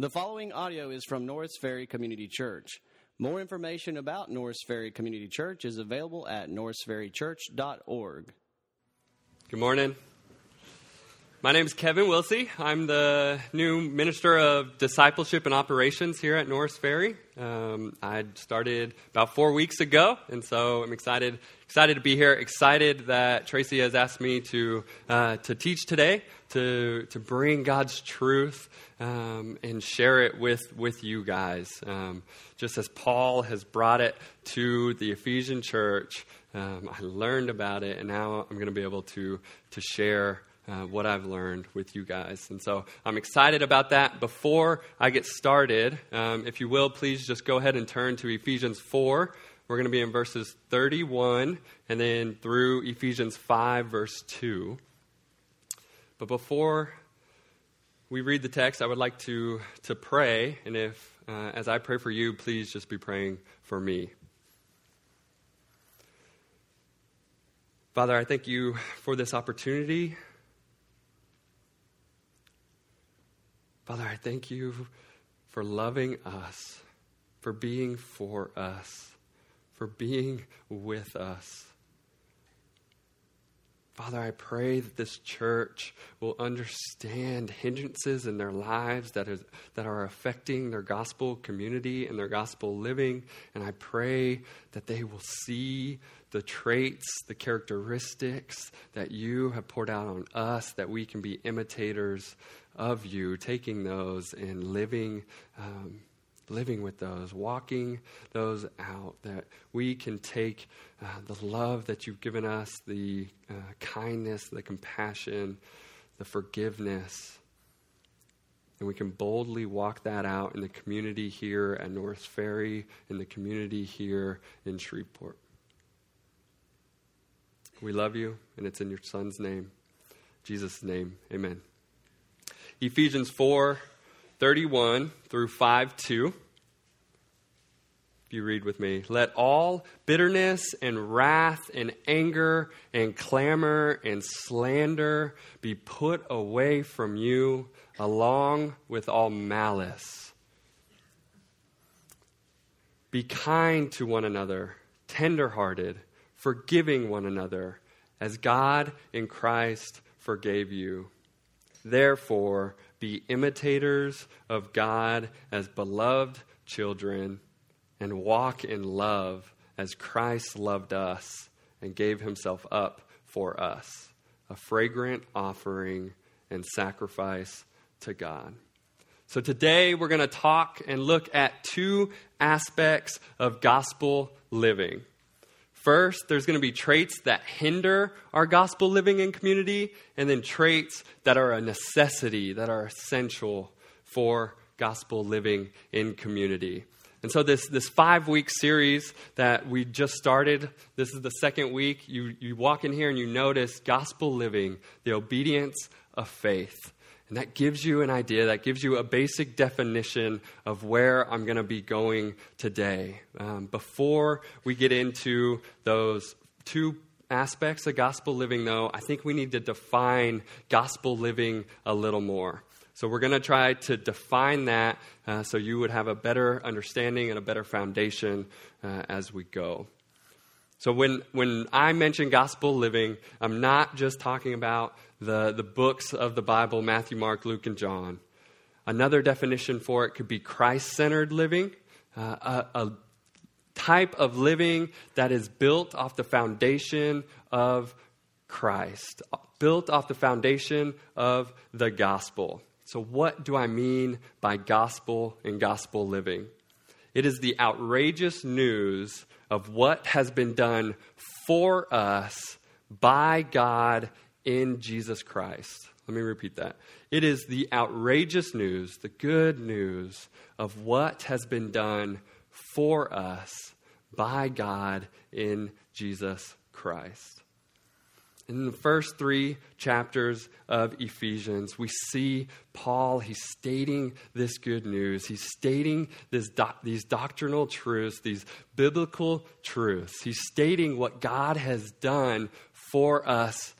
The following audio is from Norris Ferry Community Church. More information about Norris Ferry Community Church is available at norrisferrychurch.org. Good morning. My name is Kevin Willsie. I'm the new Minister of Discipleship and Operations here at Norris Ferry. Um, I started about four weeks ago, and so I'm excited excited to be here. Excited that Tracy has asked me to uh, to teach today, to to bring God's truth um, and share it with, with you guys. Um, just as Paul has brought it to the Ephesian church, um, I learned about it, and now I'm going to be able to, to share uh, what I've learned with you guys. And so I'm excited about that. Before I get started, um, if you will, please just go ahead and turn to Ephesians 4. We're going to be in verses 31 and then through Ephesians 5, verse 2. But before we read the text, I would like to, to pray. And if, uh, as I pray for you, please just be praying for me. Father, I thank you for this opportunity. Father, I thank you for loving us, for being for us, for being with us. Father, I pray that this church will understand hindrances in their lives that, is, that are affecting their gospel community and their gospel living. And I pray that they will see the traits, the characteristics that you have poured out on us, that we can be imitators of you, taking those and living. Um, living with those, walking those out, that we can take uh, the love that you've given us, the uh, kindness, the compassion, the forgiveness, and we can boldly walk that out in the community here at Norris Ferry, in the community here in Shreveport. We love you, and it's in your Son's name, Jesus' name. Amen. Ephesians 4 31 through 5 2. If you read with me, let all bitterness and wrath and anger and clamor and slander be put away from you, along with all malice. Be kind to one another, tenderhearted, forgiving one another, as God in Christ forgave you. Therefore, be imitators of God as beloved children and walk in love as Christ loved us and gave himself up for us, a fragrant offering and sacrifice to God. So today we're going to talk and look at two aspects of gospel living. First, there's going to be traits that hinder our gospel living in community, and then traits that are a necessity, that are essential for gospel living in community. And so, this, this five week series that we just started, this is the second week. You, you walk in here and you notice gospel living, the obedience of faith. And that gives you an idea, that gives you a basic definition of where I'm going to be going today. Um, before we get into those two aspects of gospel living, though, I think we need to define gospel living a little more. So we're going to try to define that uh, so you would have a better understanding and a better foundation uh, as we go. So when, when I mention gospel living, I'm not just talking about the, the books of the Bible Matthew, Mark, Luke, and John. Another definition for it could be Christ centered living, uh, a, a type of living that is built off the foundation of Christ, built off the foundation of the gospel. So, what do I mean by gospel and gospel living? It is the outrageous news of what has been done for us by God in Jesus Christ. Let me repeat that. It is the outrageous news, the good news of what has been done for us by God in Jesus Christ. In the first three chapters of Ephesians, we see Paul, he's stating this good news. He's stating this these doctrinal truths, these biblical truths. He's stating what God has done for us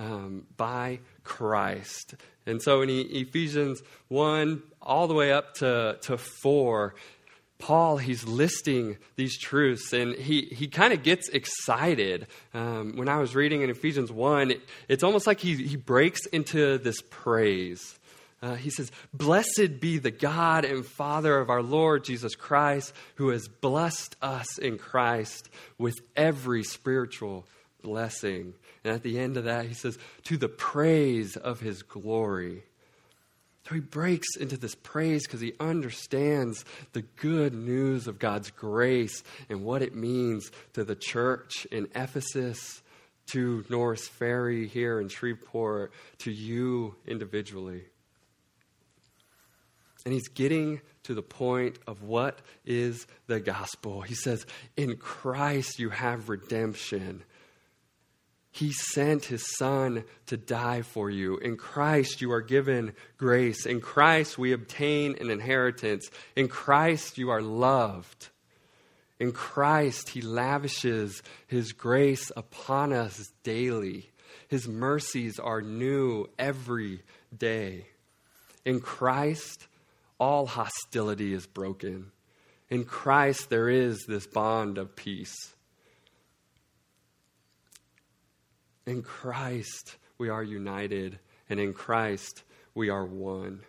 um, by Christ. And so in Ephesians 1 all the way up to, to 4, Paul, he's listing these truths and he, he kind of gets excited. Um, when I was reading in Ephesians 1, it, it's almost like he, he breaks into this praise. Uh, he says, Blessed be the God and Father of our Lord Jesus Christ, who has blessed us in Christ with every spiritual blessing. And at the end of that, he says, To the praise of his glory. So he breaks into this praise because he understands the good news of God's grace and what it means to the church in Ephesus, to Norris Ferry here in Shreveport, to you individually. And he's getting to the point of what is the gospel. He says, In Christ you have redemption he sent his son to die for you. In Christ, you are given grace. In Christ, we obtain an inheritance. In Christ, you are loved. In Christ, he lavishes his grace upon us daily. His mercies are new every day. In Christ, all hostility is broken. In Christ, there is this bond of peace. In Christ, we are united, and in Christ, we are one.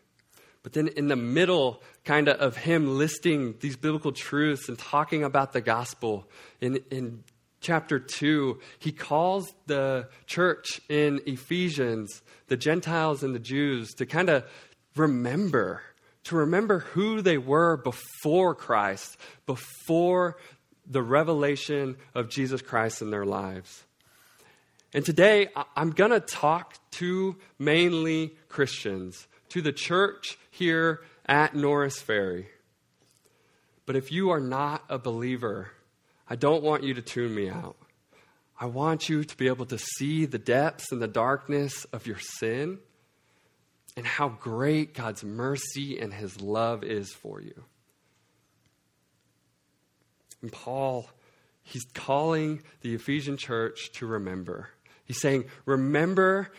But then, in the middle, kind of, of him listing these biblical truths and talking about the gospel, in, in chapter 2, he calls the church in Ephesians, the Gentiles and the Jews, to kind of remember, to remember who they were before Christ, before the revelation of Jesus Christ in their lives. And today, I'm going to talk to mainly Christians, to the church here at Norris Ferry. But if you are not a believer, I don't want you to tune me out. I want you to be able to see the depths and the darkness of your sin and how great God's mercy and his love is for you. And Paul, he's calling the Ephesian church to remember He's saying, Remember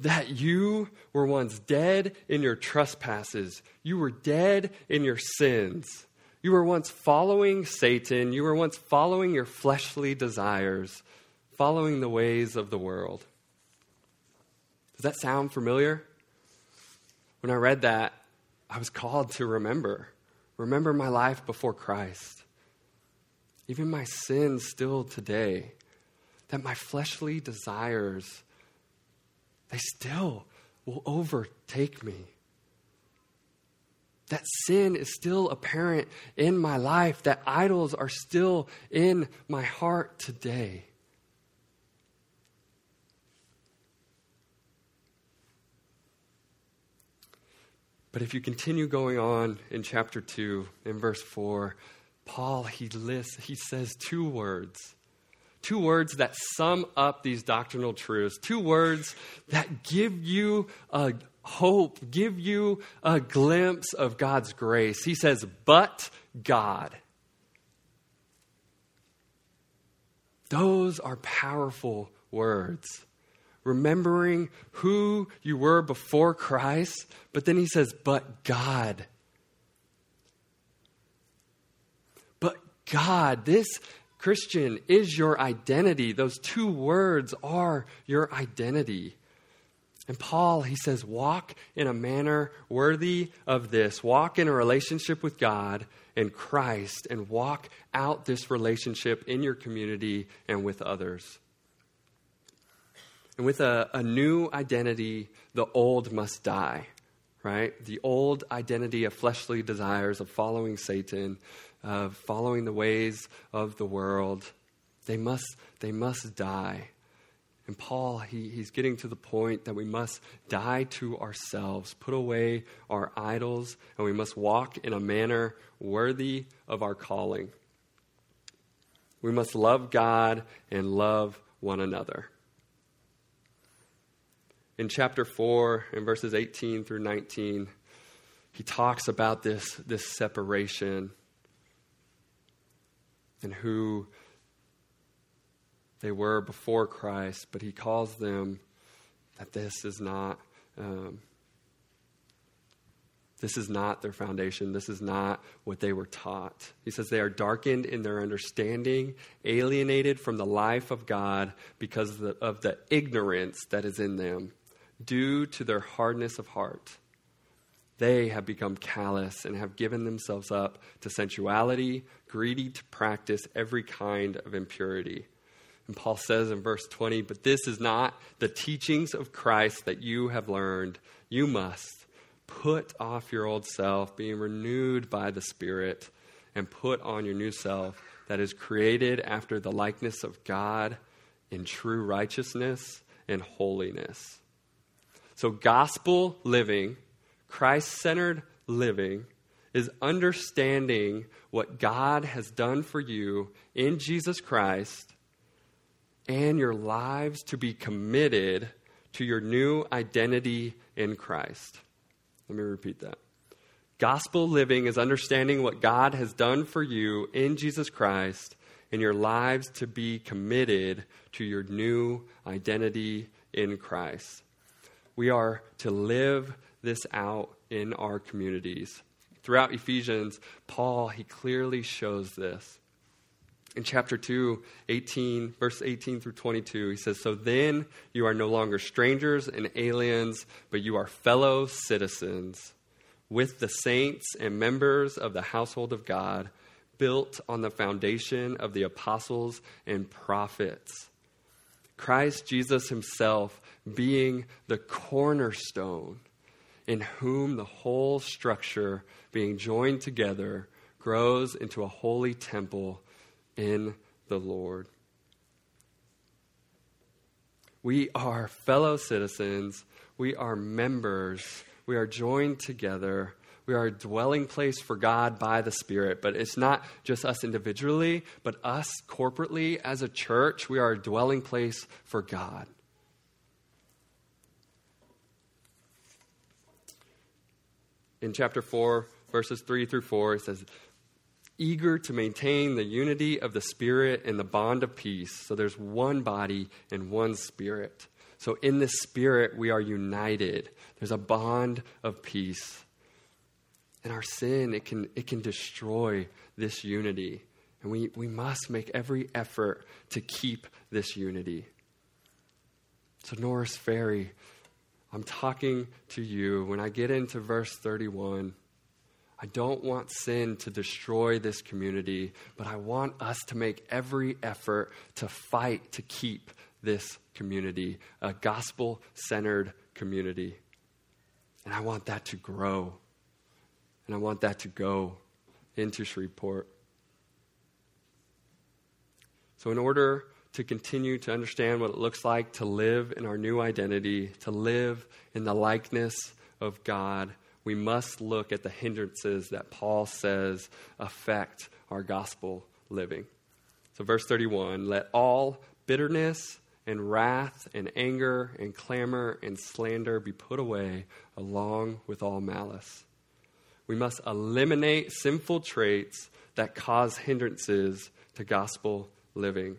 that you were once dead in your trespasses, you were dead in your sins. You were once following Satan, you were once following your fleshly desires, following the ways of the world. Does that sound familiar? When I read that, I was called to remember. Remember my life before Christ. Even my sins still today that my fleshly desires, they still will overtake me. That sin is still apparent in my life, that idols are still in my heart today. But if you continue going on in chapter 2, in verse 4, Paul, he lists, he says two words two words that sum up these doctrinal truths, two words that give you a hope, give you a glimpse of God's grace. He says, but God. Those are powerful words. Remembering who you were before Christ, but then he says, but God. But God, this Christian is your identity. Those two words are your identity. And Paul, he says, walk in a manner worthy of this. Walk in a relationship with God and Christ and walk out this relationship in your community and with others. And with a, a new identity, the old must die, right? The old identity of fleshly desires, of following Satan, of following the ways of the world. They must, they must die. And Paul, he, he's getting to the point that we must die to ourselves, put away our idols, and we must walk in a manner worthy of our calling. We must love God and love one another. In chapter 4, in verses 18 through 19, he talks about this, this separation and who they were before Christ, but he calls them that this is not. Um, this is not their foundation. This is not what they were taught. He says they are darkened in their understanding, alienated from the life of God because of the, of the ignorance that is in them, due to their hardness of heart. They have become callous and have given themselves up to sensuality, greedy to practice every kind of impurity. And Paul says in verse 20, But this is not the teachings of Christ that you have learned. You must Put off your old self, being renewed by the Spirit, and put on your new self that is created after the likeness of God in true righteousness and holiness. So, gospel living, Christ centered living, is understanding what God has done for you in Jesus Christ and your lives to be committed to your new identity in Christ. Let me repeat that. Gospel living is understanding what God has done for you in Jesus Christ and your lives to be committed to your new identity in Christ. We are to live this out in our communities. Throughout Ephesians, Paul, he clearly shows this. In chapter 2, 18, verse 18 through 22, he says, So then you are no longer strangers and aliens, but you are fellow citizens with the saints and members of the household of God, built on the foundation of the apostles and prophets. Christ Jesus himself being the cornerstone, in whom the whole structure, being joined together, grows into a holy temple in the Lord. We are fellow citizens, we are members, we are joined together. We are a dwelling place for God by the Spirit, but it's not just us individually, but us corporately as a church. We are a dwelling place for God. In chapter 4, verses 3 through 4, it says, eager to maintain the unity of the Spirit and the bond of peace. So there's one body and one Spirit. So in the Spirit, we are united. There's a bond of peace. And our sin, it can, it can destroy this unity. And we, we must make every effort to keep this unity. So, Norris Ferry, I'm talking to you. When I get into verse 31, I don't want sin to destroy this community, but I want us to make every effort to fight to keep this community a gospel centered community. And I want that to grow. And I want that to go into Shreveport. So, in order to continue to understand what it looks like to live in our new identity, to live in the likeness of God, we must look at the hindrances that Paul says affect our gospel living. So, verse 31 let all bitterness and wrath and anger and clamor and slander be put away along with all malice. We must eliminate sinful traits that cause hindrances to gospel living.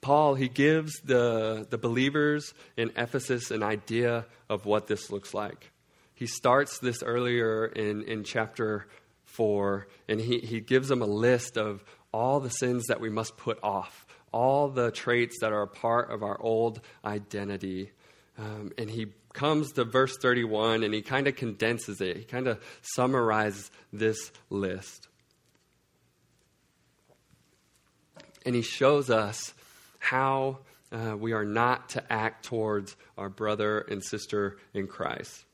Paul, he gives the, the believers in Ephesus an idea of what this looks like. He starts this earlier in, in chapter 4, and he, he gives them a list of all the sins that we must put off, all the traits that are a part of our old identity. Um, and he comes to verse 31 and he kind of condenses it, he kind of summarizes this list. And he shows us how uh, we are not to act towards our brother and sister in Christ.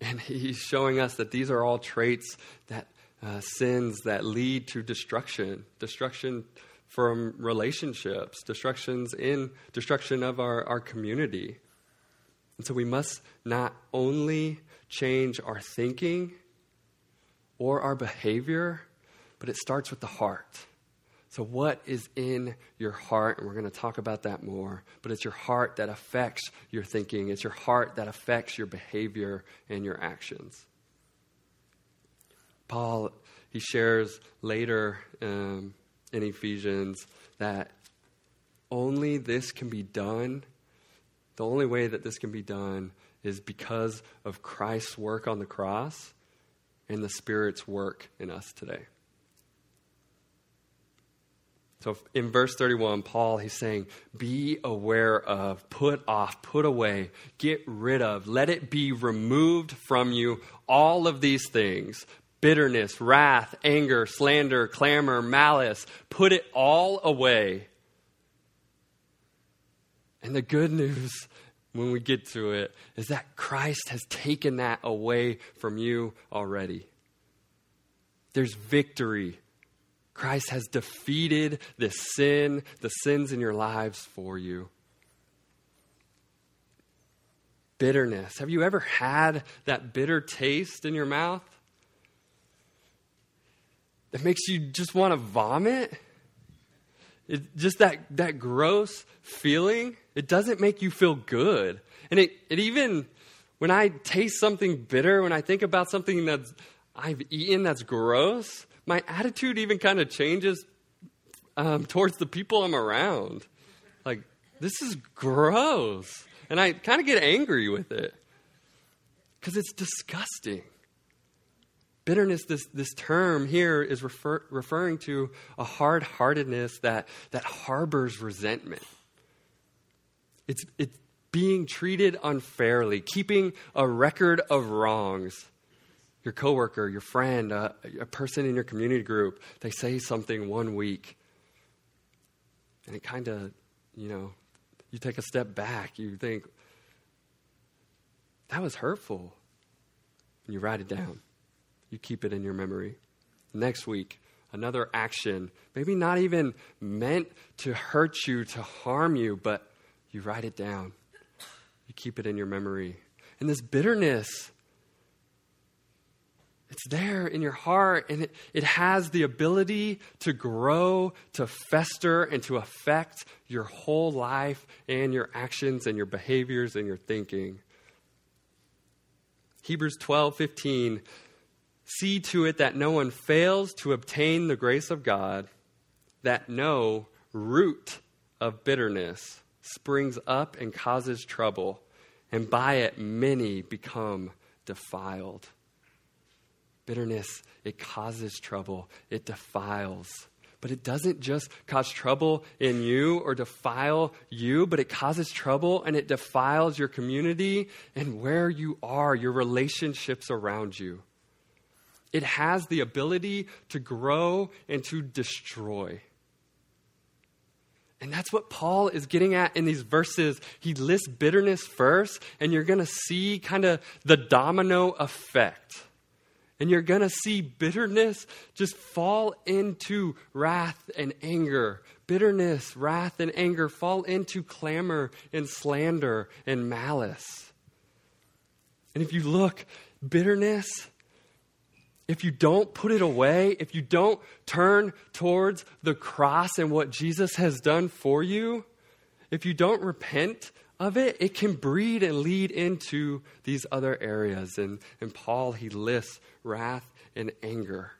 And he's showing us that these are all traits that uh, sins that lead to destruction, destruction from relationships, destructions in destruction of our, our community. And so we must not only change our thinking or our behavior, but it starts with the heart. So, what is in your heart? And we're going to talk about that more. But it's your heart that affects your thinking, it's your heart that affects your behavior and your actions. Paul, he shares later um, in Ephesians that only this can be done, the only way that this can be done is because of Christ's work on the cross and the Spirit's work in us today. So in verse 31, Paul, he's saying, be aware of, put off, put away, get rid of, let it be removed from you, all of these things bitterness, wrath, anger, slander, clamor, malice. Put it all away. And the good news when we get to it is that Christ has taken that away from you already. There's victory. Christ has defeated the sin, the sins in your lives for you. Bitterness. Have you ever had that bitter taste in your mouth? That makes you just want to vomit? It, just that, that gross feeling, it doesn't make you feel good. And it, it even, when I taste something bitter, when I think about something that I've eaten that's gross, my attitude even kind of changes um, towards the people I'm around. Like, this is gross. And I kind of get angry with it because it's disgusting. Bitterness, this, this term here is refer, referring to a hard heartedness that, that harbors resentment. It's, it's being treated unfairly, keeping a record of wrongs. Your coworker, your friend, a person in your community group, they say something one week, and it kind of, you know, you take a step back, you think, that was hurtful. And you write it down you keep it in your memory. Next week, another action, maybe not even meant to hurt you, to harm you, but you write it down. You keep it in your memory. And this bitterness, it's there in your heart, and it, it has the ability to grow, to fester, and to affect your whole life and your actions and your behaviors and your thinking. Hebrews 12 15 See to it that no one fails to obtain the grace of God, that no root of bitterness springs up and causes trouble, and by it many become defiled. Bitterness, it causes trouble, it defiles. But it doesn't just cause trouble in you or defile you, but it causes trouble and it defiles your community and where you are, your relationships around you. It has the ability to grow and to destroy. And that's what Paul is getting at in these verses. He lists bitterness first, and you're going to see kind of the domino effect. And you're going to see bitterness just fall into wrath and anger. Bitterness, wrath, and anger fall into clamor and slander and malice. And if you look, bitterness if you don't put it away, if you don't turn towards the cross and what Jesus has done for you, if you don't repent of it, it can breed and lead into these other areas. And, and Paul, he lists wrath and anger.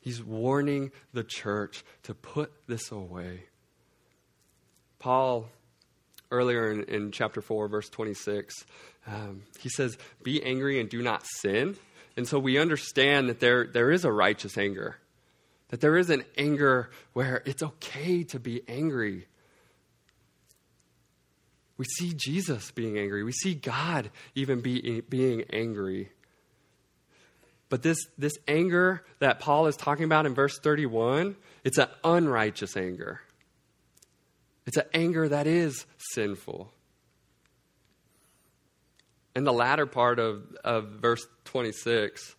He's warning the church to put this away. Paul, earlier in, in chapter 4, verse 26, um, he says, Be angry and do not sin. And so we understand that there, there is a righteous anger, that there is an anger where it's okay to be angry. We see Jesus being angry, we see God even be, being angry. But this, this anger that Paul is talking about in verse 31, it's an unrighteous anger. It's an anger that is sinful. In the latter part of, of verse 26,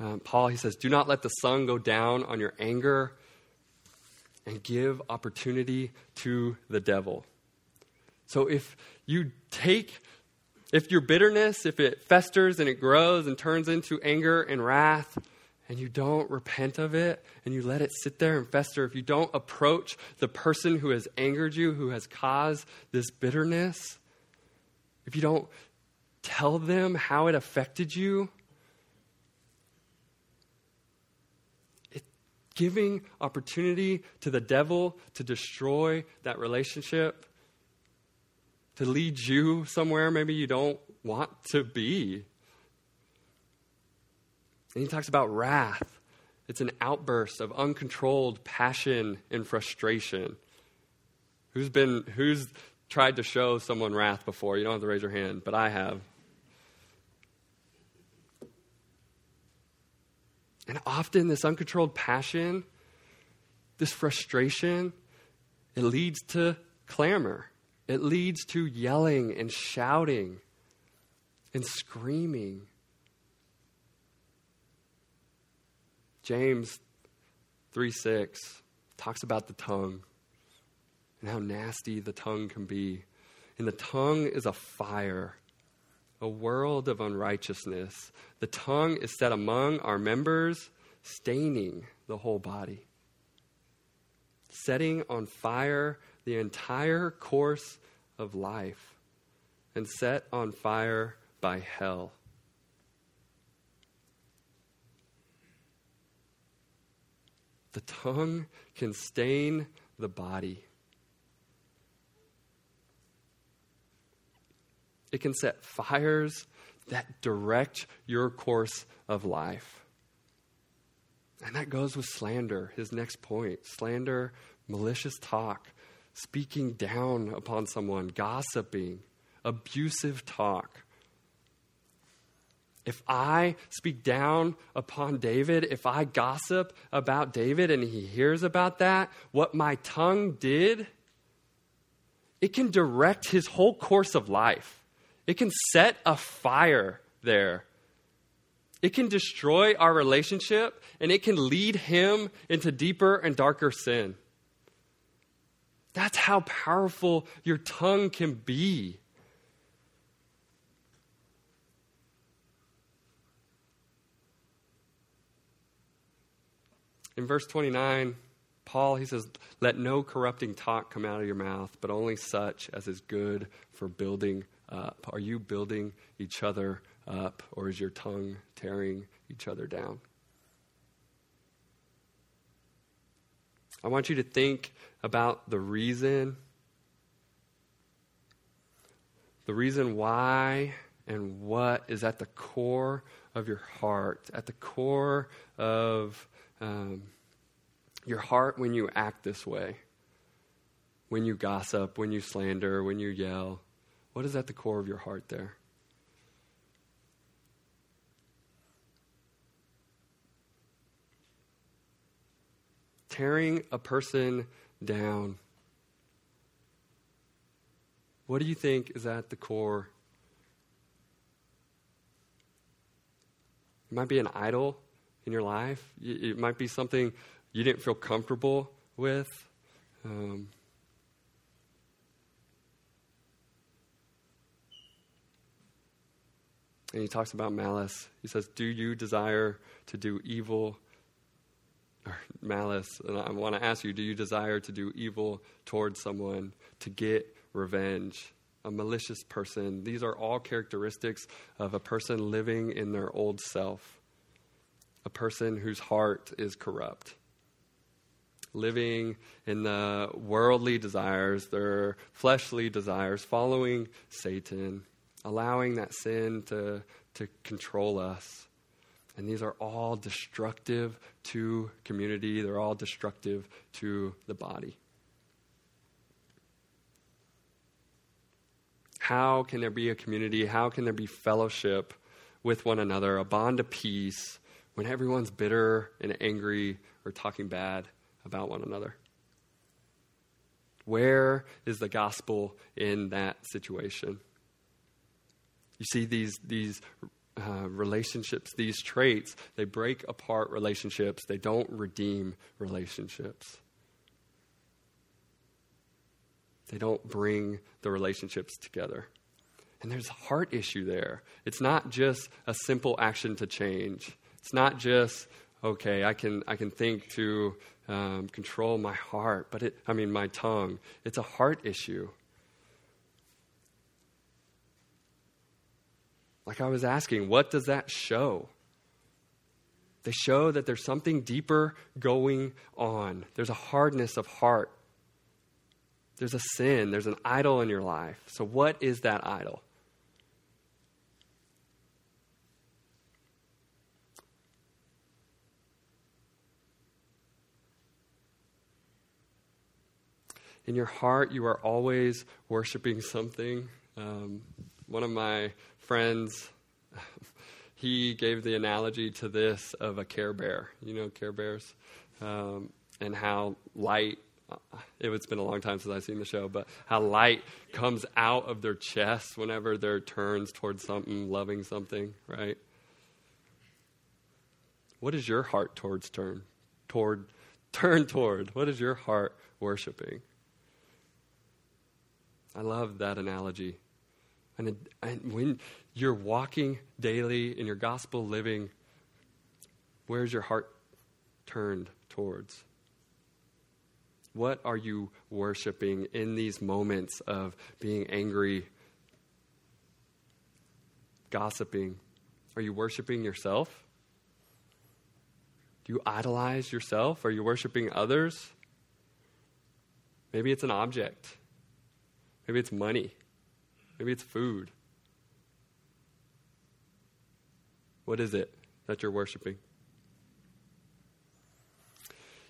um, Paul, he says, Do not let the sun go down on your anger and give opportunity to the devil. So if you take, if your bitterness, if it festers and it grows and turns into anger and wrath, and you don't repent of it and you let it sit there and fester, if you don't approach the person who has angered you, who has caused this bitterness, if you don't tell them how it affected you, it giving opportunity to the devil to destroy that relationship, to lead you somewhere maybe you don't want to be. And he talks about wrath. It's an outburst of uncontrolled passion and frustration. Who's been who's tried to show someone wrath before? You don't have to raise your hand, but I have. And often, this uncontrolled passion, this frustration, it leads to clamor. It leads to yelling and shouting and screaming. James 3 6 talks about the tongue and how nasty the tongue can be. And the tongue is a fire a world of unrighteousness. The tongue is set among our members, staining the whole body, setting on fire the entire course of life, and set on fire by hell. The tongue can stain the body. It can set fires that direct your course of life. And that goes with slander, his next point. Slander, malicious talk, speaking down upon someone, gossiping, abusive talk. If I speak down upon David, if I gossip about David and he hears about that, what my tongue did, it can direct his whole course of life. It can set a fire there. It can destroy our relationship and it can lead him into deeper and darker sin. That's how powerful your tongue can be. In verse 29, Paul, he says, Let no corrupting talk come out of your mouth, but only such as is good for building up? Are you building each other up, or is your tongue tearing each other down? I want you to think about the reason, the reason why and what is at the core of your heart, at the core of um, your heart when you act this way, when you gossip, when you slander, when you yell. What is at the core of your heart there? Tearing a person down. What do you think is at the core? It might be an idol in your life. It might be something you didn't feel comfortable with. Um, And he talks about malice. He says, Do you desire to do evil? Or malice. And I want to ask you, do you desire to do evil towards someone to get revenge? A malicious person. These are all characteristics of a person living in their old self, a person whose heart is corrupt living in the worldly desires, their fleshly desires, following Satan, allowing that sin to, to control us. And these are all destructive to community, they're all destructive to the body. How can there be a community? How can there be fellowship with one another, a bond of peace, when everyone's bitter and angry or talking bad about one another? Where is the gospel in that situation? You see, these, these uh, relationships, these traits, they break apart relationships, they don't redeem relationships. They don't bring the relationships together. And there's a heart issue there. It's not just a simple action to change. It's not just, okay, I can, I can think to um, control my heart, but it, I mean, my tongue. It's a heart issue. Like I was asking, what does that show? They show that there's something deeper going on. There's a hardness of heart. There's a sin. There's an idol in your life. So, what is that idol? In your heart, you are always worshiping something. Um, one of my friends, he gave the analogy to this of a Care Bear. You know Care Bears? Um, and how light, uh, it's been a long time since I've seen the show, but how light comes out of their chest whenever they're turns towards something, loving something, right? What is your heart towards turn? Toward, turn toward. What is your heart worshiping? I love that analogy. And, and when you're walking daily in your gospel living, where's your heart turned towards? What are you worshiping in these moments of being angry, gossiping? Are you worshiping yourself? Do you idolize yourself? Are you worshiping others? Maybe it's an object. Maybe it's money. Maybe it's food. What is it that you're worshiping?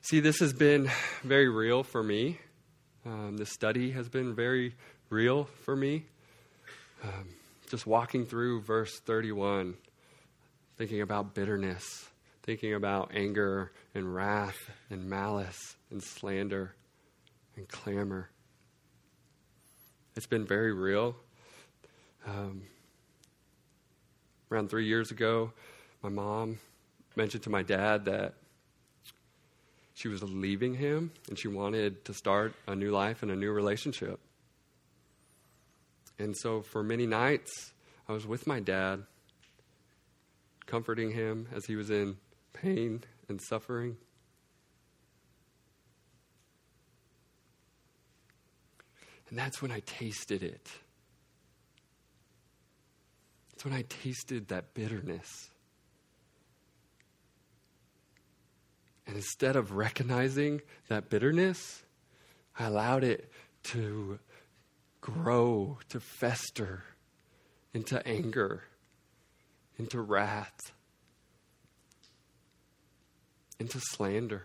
See, this has been very real for me. Um, this study has been very real for me. Um, just walking through verse 31, thinking about bitterness, thinking about anger and wrath and malice and slander and clamor. It's been very real. Um, around three years ago, my mom mentioned to my dad that she was leaving him and she wanted to start a new life and a new relationship. And so for many nights, I was with my dad, comforting him as he was in pain and suffering. And that's when I tasted it. That's when I tasted that bitterness. And instead of recognizing that bitterness, I allowed it to grow, to fester into anger, into wrath, into slander.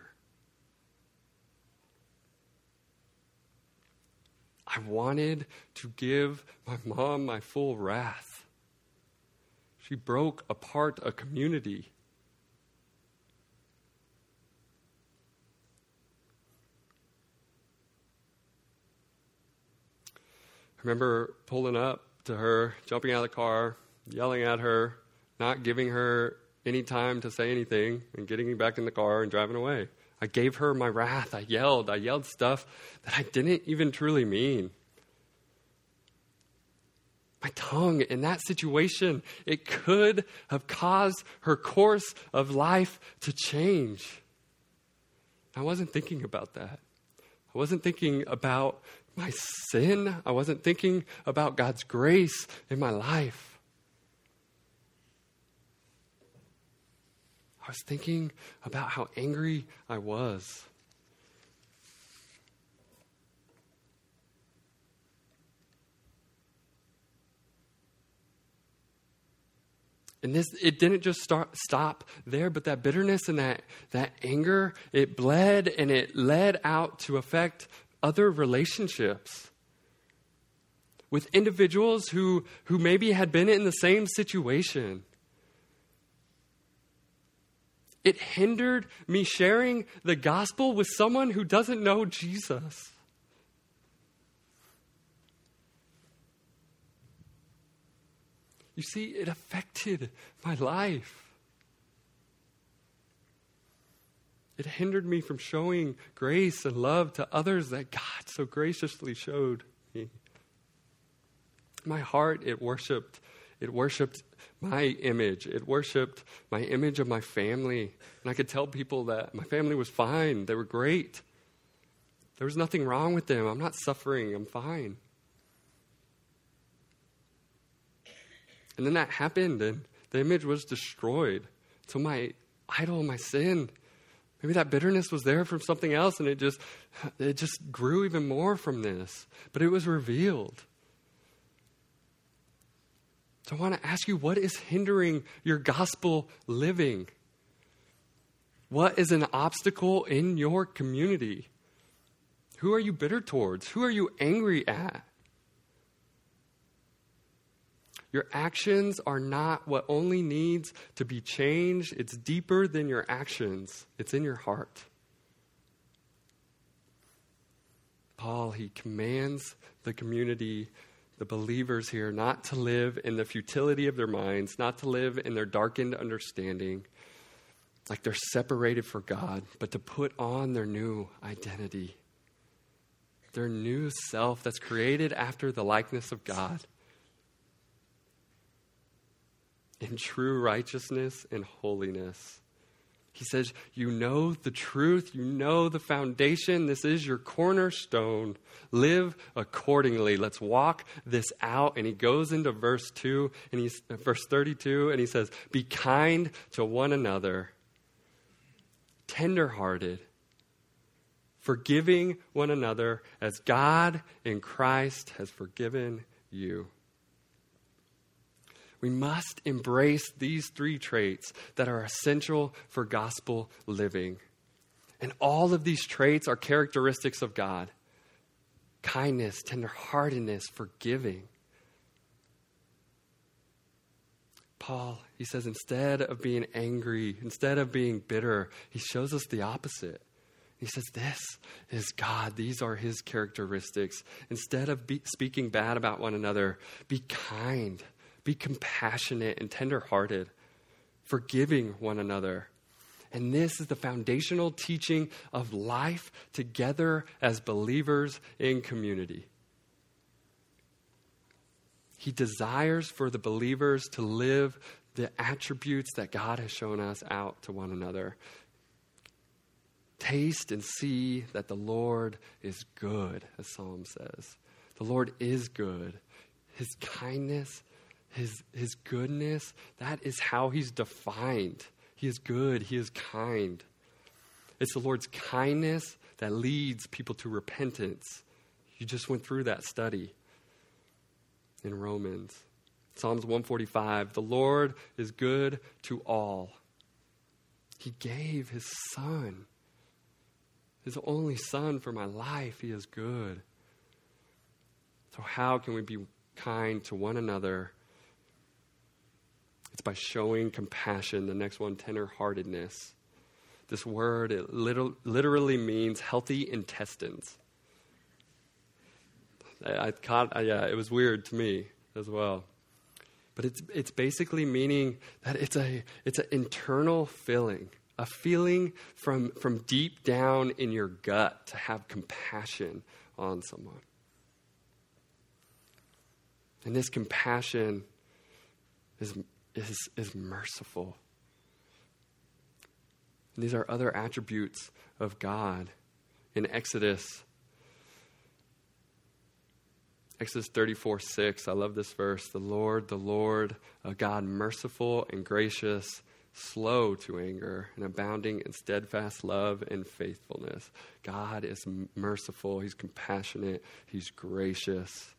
I wanted to give my mom my full wrath. She broke apart a community. I remember pulling up to her, jumping out of the car, yelling at her, not giving her any time to say anything, and getting back in the car and driving away. I gave her my wrath. I yelled. I yelled stuff that I didn't even truly mean. My tongue in that situation, it could have caused her course of life to change. I wasn't thinking about that. I wasn't thinking about my sin. I wasn't thinking about God's grace in my life. I was thinking about how angry I was. And this, it didn't just start, stop there, but that bitterness and that, that anger, it bled and it led out to affect other relationships with individuals who, who maybe had been in the same situation. It hindered me sharing the gospel with someone who doesn't know Jesus. You see, it affected my life. It hindered me from showing grace and love to others that God so graciously showed me. My heart, it worshiped. It worshiped my image. It worshiped my image of my family. And I could tell people that my family was fine. They were great. There was nothing wrong with them. I'm not suffering. I'm fine. And then that happened, and the image was destroyed. So my idol, my sin. Maybe that bitterness was there from something else and it just it just grew even more from this. But it was revealed. So I want to ask you what is hindering your gospel living? What is an obstacle in your community? Who are you bitter towards? Who are you angry at? Your actions are not what only needs to be changed. It's deeper than your actions, it's in your heart. Paul, he commands the community, the believers here, not to live in the futility of their minds, not to live in their darkened understanding, like they're separated for God, but to put on their new identity, their new self that's created after the likeness of God. In true righteousness and holiness. He says, You know the truth, you know the foundation. This is your cornerstone. Live accordingly. Let's walk this out. And he goes into verse 2 and he's uh, verse 32 and he says, Be kind to one another, tenderhearted, forgiving one another as God in Christ has forgiven you. We must embrace these three traits that are essential for gospel living. And all of these traits are characteristics of God kindness, tenderheartedness, forgiving. Paul, he says, instead of being angry, instead of being bitter, he shows us the opposite. He says, This is God. These are his characteristics. Instead of be, speaking bad about one another, be kind be compassionate and tenderhearted, forgiving one another. And this is the foundational teaching of life together as believers in community. He desires for the believers to live the attributes that God has shown us out to one another. Taste and see that the Lord is good, as Psalm says. The Lord is good. His kindness his, his goodness, that is how he's defined. He is good, he is kind. It's the Lord's kindness that leads people to repentance. You just went through that study in Romans. Psalms 145 The Lord is good to all. He gave his son, his only son for my life. He is good. So, how can we be kind to one another it's by showing compassion. The next one, tenderheartedness. This word, it literally means healthy intestines. I, I caught, yeah, it was weird to me as well. But it's, it's basically meaning that it's, a, it's an internal feeling, a feeling from, from deep down in your gut to have compassion on someone. And this compassion is is, is merciful. These are other attributes of God. In Exodus, Exodus 34 6, I love this verse. The Lord, the Lord, a God merciful and gracious, slow to anger, and abounding in steadfast love and faithfulness. God is merciful, He's compassionate, He's gracious.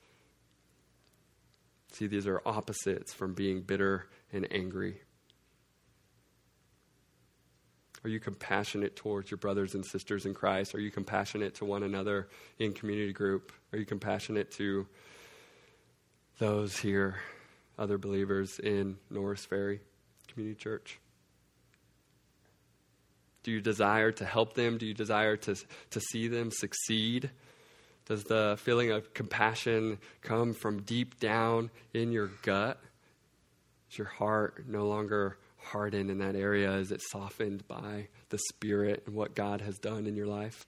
See, these are opposites from being bitter and angry. Are you compassionate towards your brothers and sisters in Christ? Are you compassionate to one another in community group? Are you compassionate to those here, other believers in Norris Ferry Community Church? Do you desire to help them? Do you desire to, to see them succeed? Does the feeling of compassion come from deep down in your gut? Is your heart no longer hardened in that area? Is it softened by the Spirit and what God has done in your life?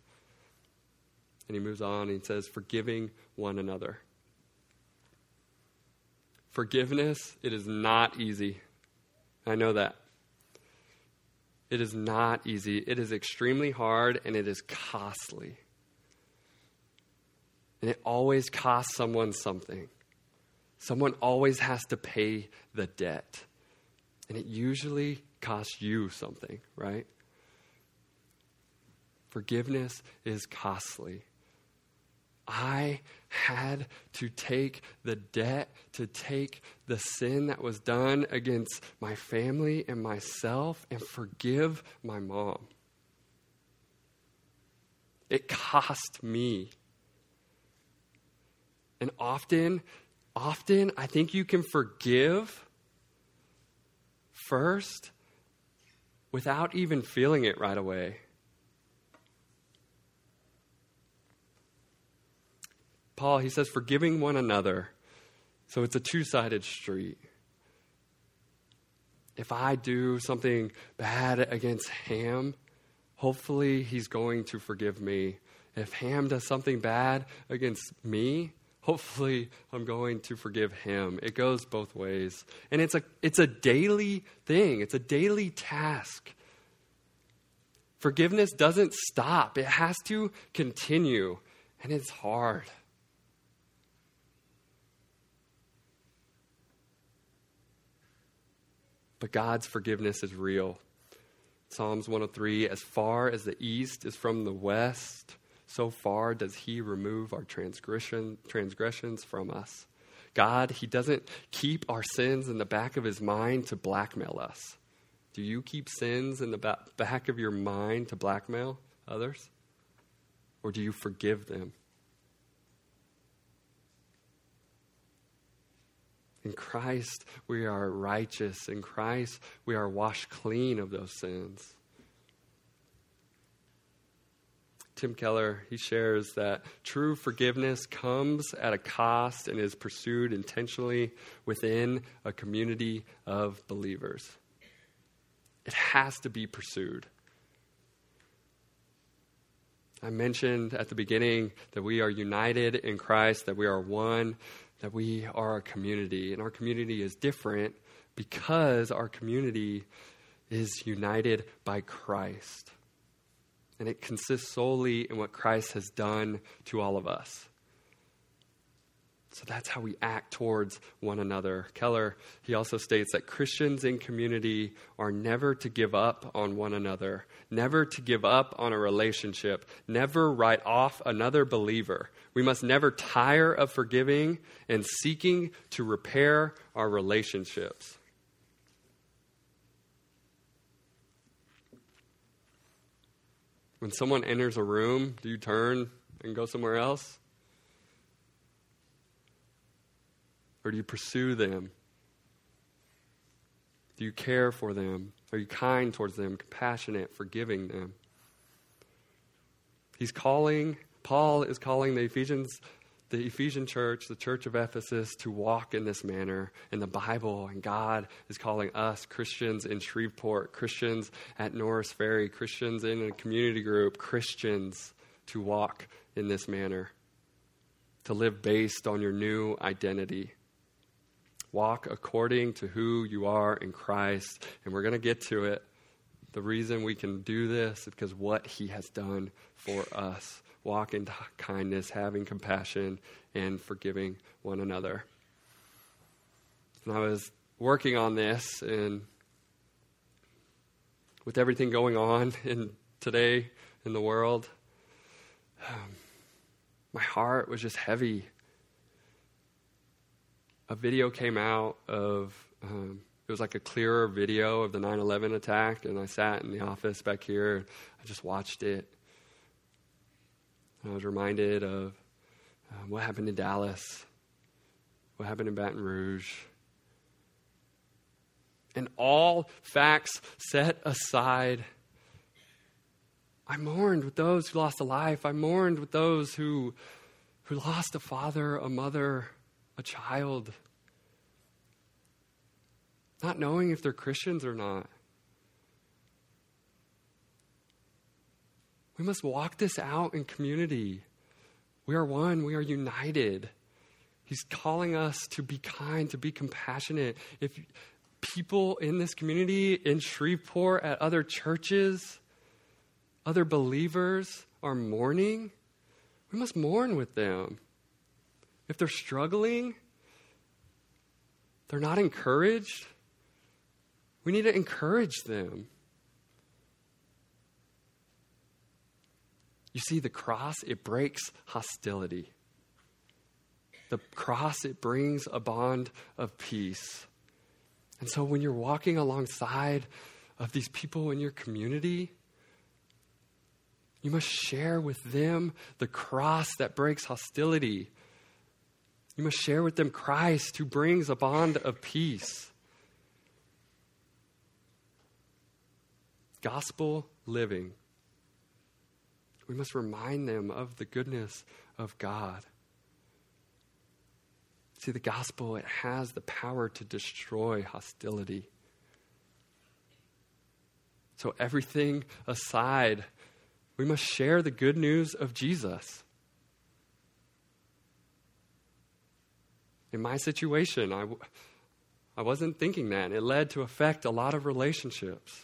And he moves on and he says, forgiving one another. Forgiveness, it is not easy. I know that. It is not easy. It is extremely hard and it is costly. And it always costs someone something. Someone always has to pay the debt. And it usually costs you something, right? Forgiveness is costly. I had to take the debt, to take the sin that was done against my family and myself, and forgive my mom. It cost me. And often, often, I think you can forgive first without even feeling it right away. Paul, he says, forgiving one another. So it's a two sided street. If I do something bad against Ham, hopefully he's going to forgive me. If Ham does something bad against me, hopefully I'm going to forgive him. It goes both ways. And it's a, it's a daily thing, it's a daily task. Forgiveness doesn't stop, it has to continue, and it's hard. But God's forgiveness is real. Psalms 103 As far as the east is from the west, so far does He remove our transgression, transgressions from us. God, He doesn't keep our sins in the back of His mind to blackmail us. Do you keep sins in the back of your mind to blackmail others? Or do you forgive them? In Christ, we are righteous. In Christ, we are washed clean of those sins. Tim Keller, he shares that true forgiveness comes at a cost and is pursued intentionally within a community of believers. It has to be pursued. I mentioned at the beginning that we are united in Christ, that we are one, that we are a community. And our community is different because our community is united by Christ. And it consists solely in what Christ has done to all of us. So that's how we act towards one another. Keller, he also states that Christians in community are never to give up on one another, never to give up on a relationship, never write off another believer. We must never tire of forgiving and seeking to repair our relationships. When someone enters a room, do you turn and go somewhere else? Or do you pursue them? Do you care for them? Are you kind towards them, compassionate, forgiving them? He's calling, Paul is calling the Ephesians, the Ephesian church, the church of Ephesus, to walk in this manner in the Bible. And God is calling us, Christians in Shreveport, Christians at Norris Ferry, Christians in a community group, Christians to walk in this manner, to live based on your new identity. Walk according to who you are in Christ. And we're going to get to it. The reason we can do this is because what he has done for us. Walk in kindness, having compassion, and forgiving one another. And I was working on this, and with everything going on in today in the world, um, my heart was just heavy a video came out of um, it was like a clearer video of the 9-11 attack and i sat in the office back here i just watched it i was reminded of um, what happened in dallas what happened in baton rouge. And all facts set aside i mourned with those who lost a life. I mourned with those who who lost a father a mother a child, not knowing if they're Christians or not. We must walk this out in community. We are one, we are united. He's calling us to be kind, to be compassionate. If people in this community, in Shreveport, at other churches, other believers are mourning, we must mourn with them if they're struggling, they're not encouraged, We need to encourage them. You see, the cross, it breaks hostility. The cross, it brings a bond of peace. And so when you're walking alongside of these people in your community, you must share with them the cross that breaks hostility. You must share with them Christ who brings a bond of peace. Gospel living. We must remind them of the goodness of God. See, the gospel, it has the power to destroy hostility. So, everything aside, we must share the good news of Jesus. In my situation, I, I wasn't thinking that. It led to affect a lot of relationships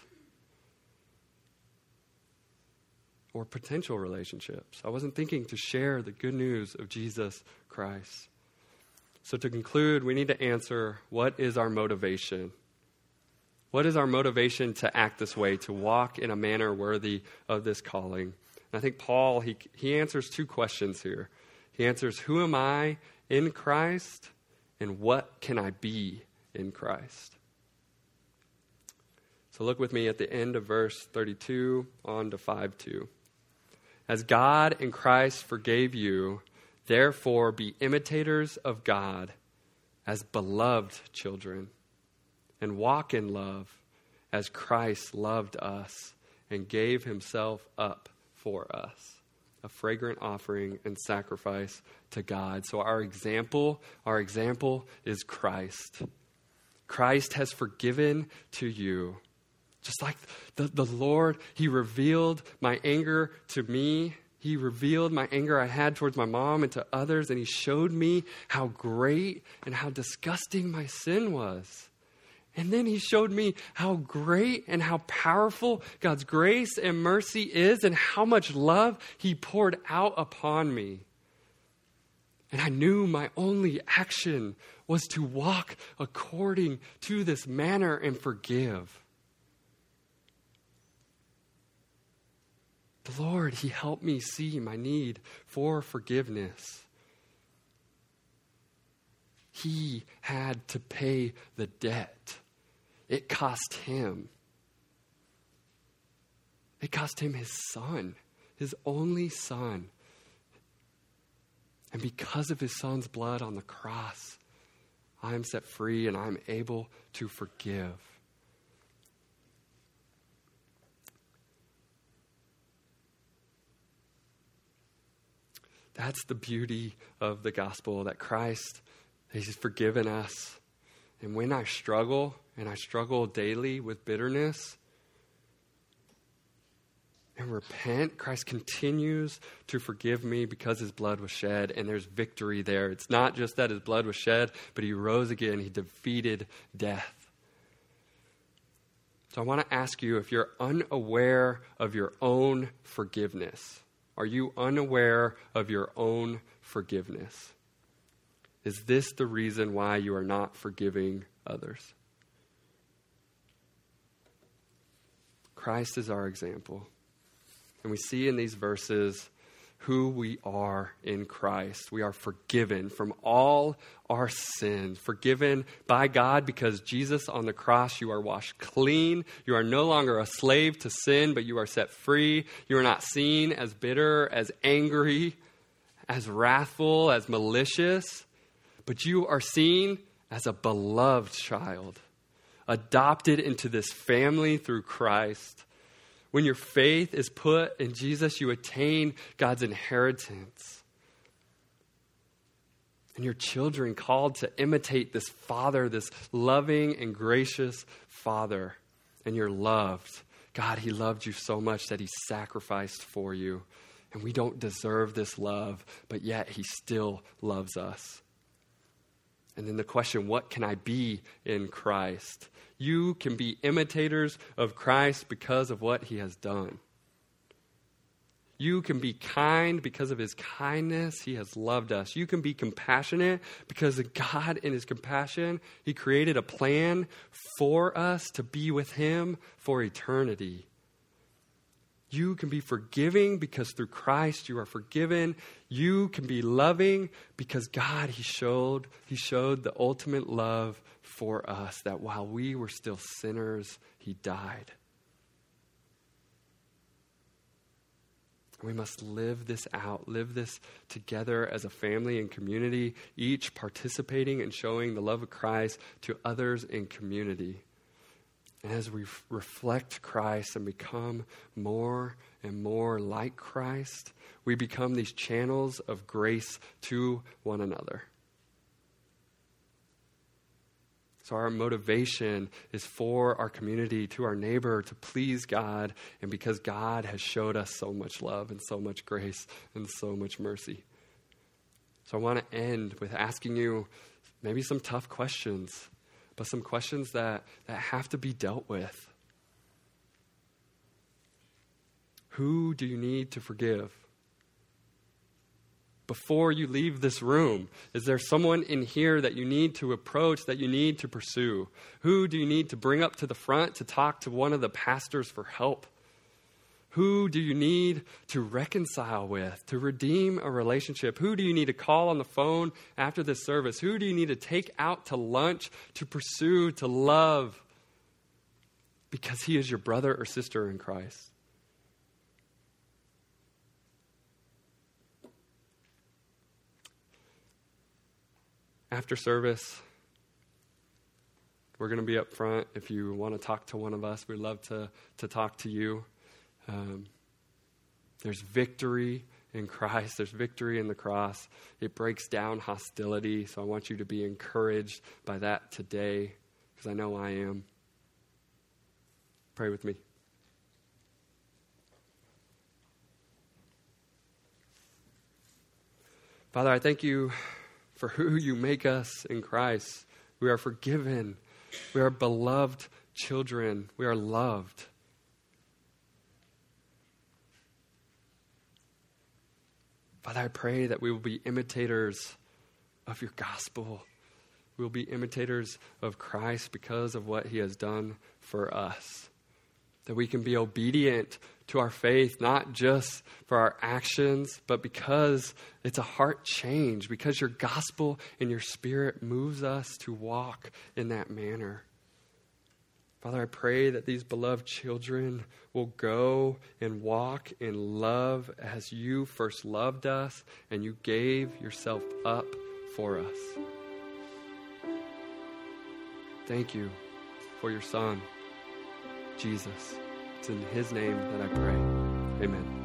or potential relationships. I wasn't thinking to share the good news of Jesus Christ. So, to conclude, we need to answer what is our motivation? What is our motivation to act this way, to walk in a manner worthy of this calling? And I think Paul, he, he answers two questions here. He answers, Who am I in Christ? And what can I be in Christ? So look with me at the end of verse 32 on to 5 2. As God in Christ forgave you, Therefore, be imitators of God as beloved children, and walk in love as Christ loved us and gave himself up for us, a fragrant offering and sacrifice to God. So, our example, our example is Christ. Christ has forgiven to you. Just like the, the Lord, He revealed my anger to me he revealed my anger I had towards my mom and to others, and He showed me how great and how disgusting my sin was. And then He showed me how great and how powerful God's grace and mercy is, and how much love He poured out upon me. And I knew my only action was to walk according to this manner and forgive. The Lord, He helped me see my need for forgiveness. He had to pay the debt. It cost him. It cost him his son, his only son. And because of his son's blood on the cross, I am set free and I'm able to forgive. That's the beauty of the gospel that Christ, He's forgiven us. And when I struggle, and I struggle daily with bitterness, and repent, Christ continues to forgive me because his blood was shed, and there's victory there. It's not just that his blood was shed, but he rose again, he defeated death. So I want to ask you if you're unaware of your own forgiveness, are you unaware of your own forgiveness? Is this the reason why you are not forgiving others? Christ is our example. And we see in these verses who we are in Christ. We are forgiven from all our sins, forgiven by God because Jesus on the cross, you are washed clean. You are no longer a slave to sin, but you are set free. You are not seen as bitter, as angry, as wrathful, as malicious, but you are seen as a beloved child, adopted into this family through Christ when your faith is put in Jesus, you attain God's inheritance. And your children called to imitate this Father, this loving and gracious Father. And you're loved. God, He loved you so much that He sacrificed for you. And we don't deserve this love, but yet He still loves us. And then the question, what can I be in Christ? You can be imitators of Christ because of what he has done. You can be kind because of his kindness. He has loved us. You can be compassionate because God, in his compassion, he created a plan for us to be with him for eternity. You can be forgiving because through Christ you are forgiven. You can be loving because God he showed he showed the ultimate love for us that while we were still sinners, he died. We must live this out, live this together as a family and community, each participating and showing the love of Christ to others in community. And as we reflect Christ and become more and more like Christ, we become these channels of grace to one another. So, our motivation is for our community, to our neighbor, to please God, and because God has showed us so much love and so much grace and so much mercy. So, I want to end with asking you maybe some tough questions, but some questions that, that have to be dealt with. Who do you need to forgive? before you leave this room? Is there someone in here that you need to approach, that you need to pursue? Who do you need to bring up to the front to talk to one of the pastors for help? Who do you need to reconcile with, to redeem a relationship? Who do you need to call on the phone after this service? Who do you need to take out to lunch, to pursue, to love? Because he is your brother or sister in Christ. After service, we're going to be up front. If you want to talk to one of us, we'd love to, to talk to you. Um, there's victory in Christ, there's victory in the cross. It breaks down hostility. So I want you to be encouraged by that today, because I know I am. Pray with me. Father, I thank you for who you make us in Christ. We are forgiven. We are beloved children. We are loved. Father, I pray that we will be imitators of your gospel. We will be imitators of Christ because of what he has done for us. That we can be obedient to our faith, not just for our actions, but because it's a heart change, because your gospel and your spirit moves us to walk in that manner. Father, I pray that these beloved children will go and walk in love as you first loved us and you gave yourself up for us. Thank you for your Son, Jesus. It's in His name that I pray. Amen.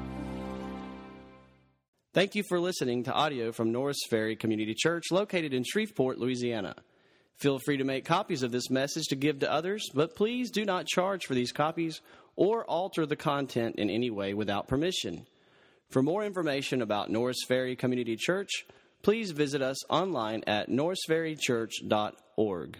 Thank you for listening to audio from Norris Ferry Community Church located in Shreveport, Louisiana. Feel free to make copies of this message to give to others, but please do not charge for these copies or alter the content in any way without permission. For more information about Norris Ferry Community Church, please visit us online at norrisferrychurch.org.